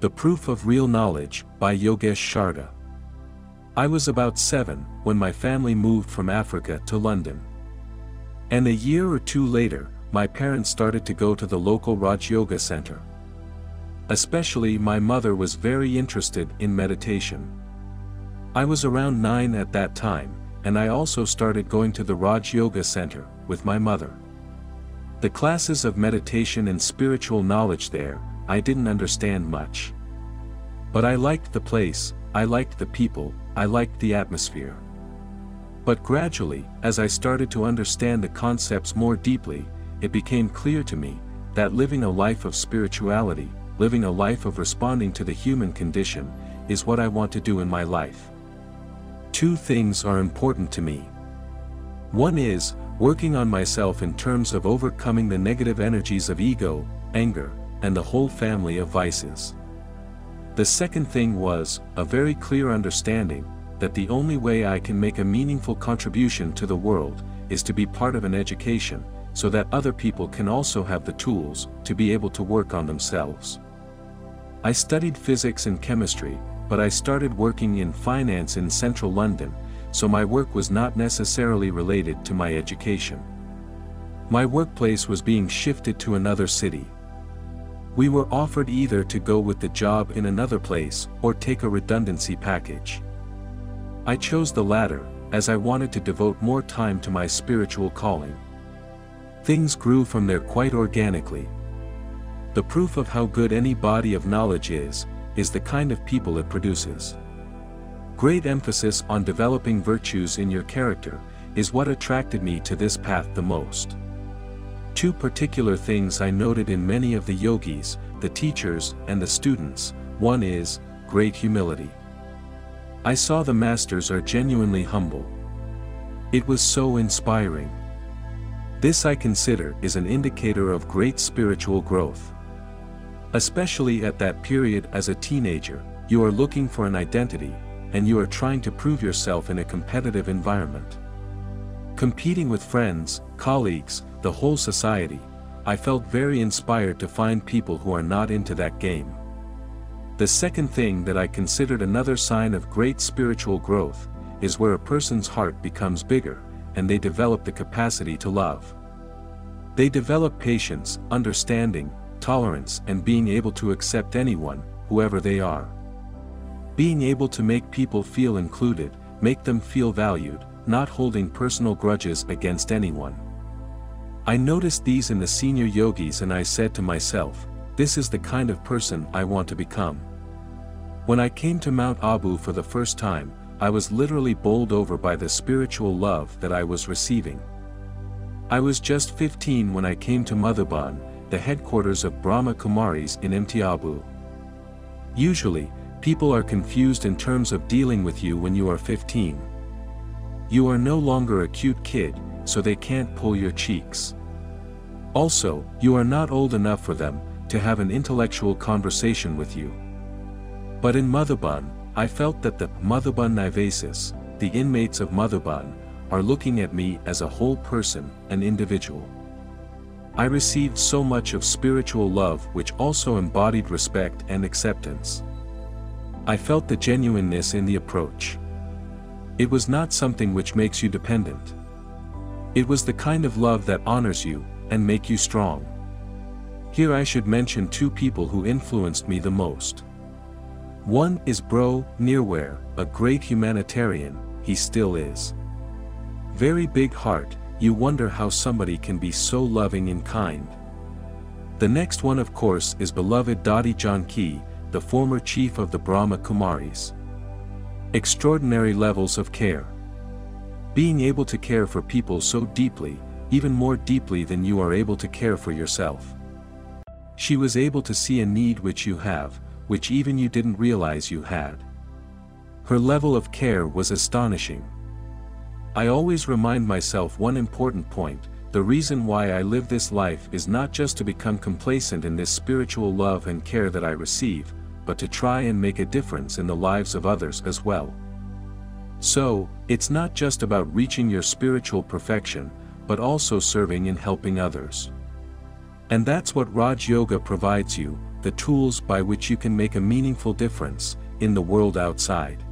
The Proof of Real Knowledge, by Yogesh Sharda. I was about seven when my family moved from Africa to London. And a year or two later, my parents started to go to the local Raj Yoga Center. Especially my mother was very interested in meditation. I was around 9 at that time, and I also started going to the Raj Yoga Center with my mother. The classes of meditation and spiritual knowledge there, I didn't understand much. But I liked the place, I liked the people, I liked the atmosphere. But gradually, as I started to understand the concepts more deeply, it became clear to me that living a life of spirituality, living a life of responding to the human condition, is what I want to do in my life. Two things are important to me. One is, working on myself in terms of overcoming the negative energies of ego, anger, and the whole family of vices. The second thing was, a very clear understanding, that the only way I can make a meaningful contribution to the world, is to be part of an education, so that other people can also have the tools, to be able to work on themselves. I studied physics and chemistry, but I started working in finance in central London, so my work was not necessarily related to my education. My workplace was being shifted to another city. We were offered either to go with the job in another place or take a redundancy package. I chose the latter, as I wanted to devote more time to my spiritual calling. Things grew from there quite organically. The proof of how good any body of knowledge is, is the kind of people it produces. Great emphasis on developing virtues in your character, is what attracted me to this path the most. Two particular things I noted in many of the yogis, the teachers, and the students, one is, great humility. I saw the masters are genuinely humble. It was so inspiring. This I consider is an indicator of great spiritual growth. Especially at that period as a teenager, you are looking for an identity, and you are trying to prove yourself in a competitive environment. Competing with friends, colleagues, the whole society, I felt very inspired to find people who are not into that game. The second thing that I considered another sign of great spiritual growth, is where a person's heart becomes bigger, and they develop the capacity to love. They develop patience, understanding, tolerance and being able to accept anyone, whoever they are. Being able to make people feel included, make them feel valued, not holding personal grudges against anyone. I noticed these in the senior yogis and I said to myself, this is the kind of person I want to become. When I came to Mount Abu for the first time, I was literally bowled over by the spiritual love that I was receiving. I was just 15 when I came to Madhuban, the headquarters of Brahma Kumaris in MT Abu. Usually, people are confused in terms of dealing with you when you are 15. You are no longer a cute kid, so they can't pull your cheeks. Also, you are not old enough for them to have an intellectual conversation with you. But in Madhuban, I felt that the Madhuban Nivasis, the inmates of Madhuban, are looking at me as a whole person, an individual. I received so much of spiritual love which also embodied respect and acceptance. I felt the genuineness in the approach. It was not something which makes you dependent. It was the kind of love that honors you, and make you strong. Here I should mention two people who influenced me the most. One is Bro Nirwair, a great humanitarian, he still is. Very big heart, you wonder how somebody can be so loving and kind. The next one of course is beloved Dadi Janki, the former chief of the Brahma Kumaris. Extraordinary levels of care. Being able to care for people so deeply, even more deeply than you are able to care for yourself. She was able to see a need which you have, which even you didn't realize you had. Her level of care was astonishing. I always remind myself one important point, the reason why I live this life is not just to become complacent in this spiritual love and care that I receive, but to try and make a difference in the lives of others as well. So, it's not just about reaching your spiritual perfection, but also serving and helping others. And that's what Raj Yoga provides you, the tools by which you can make a meaningful difference, in the world outside.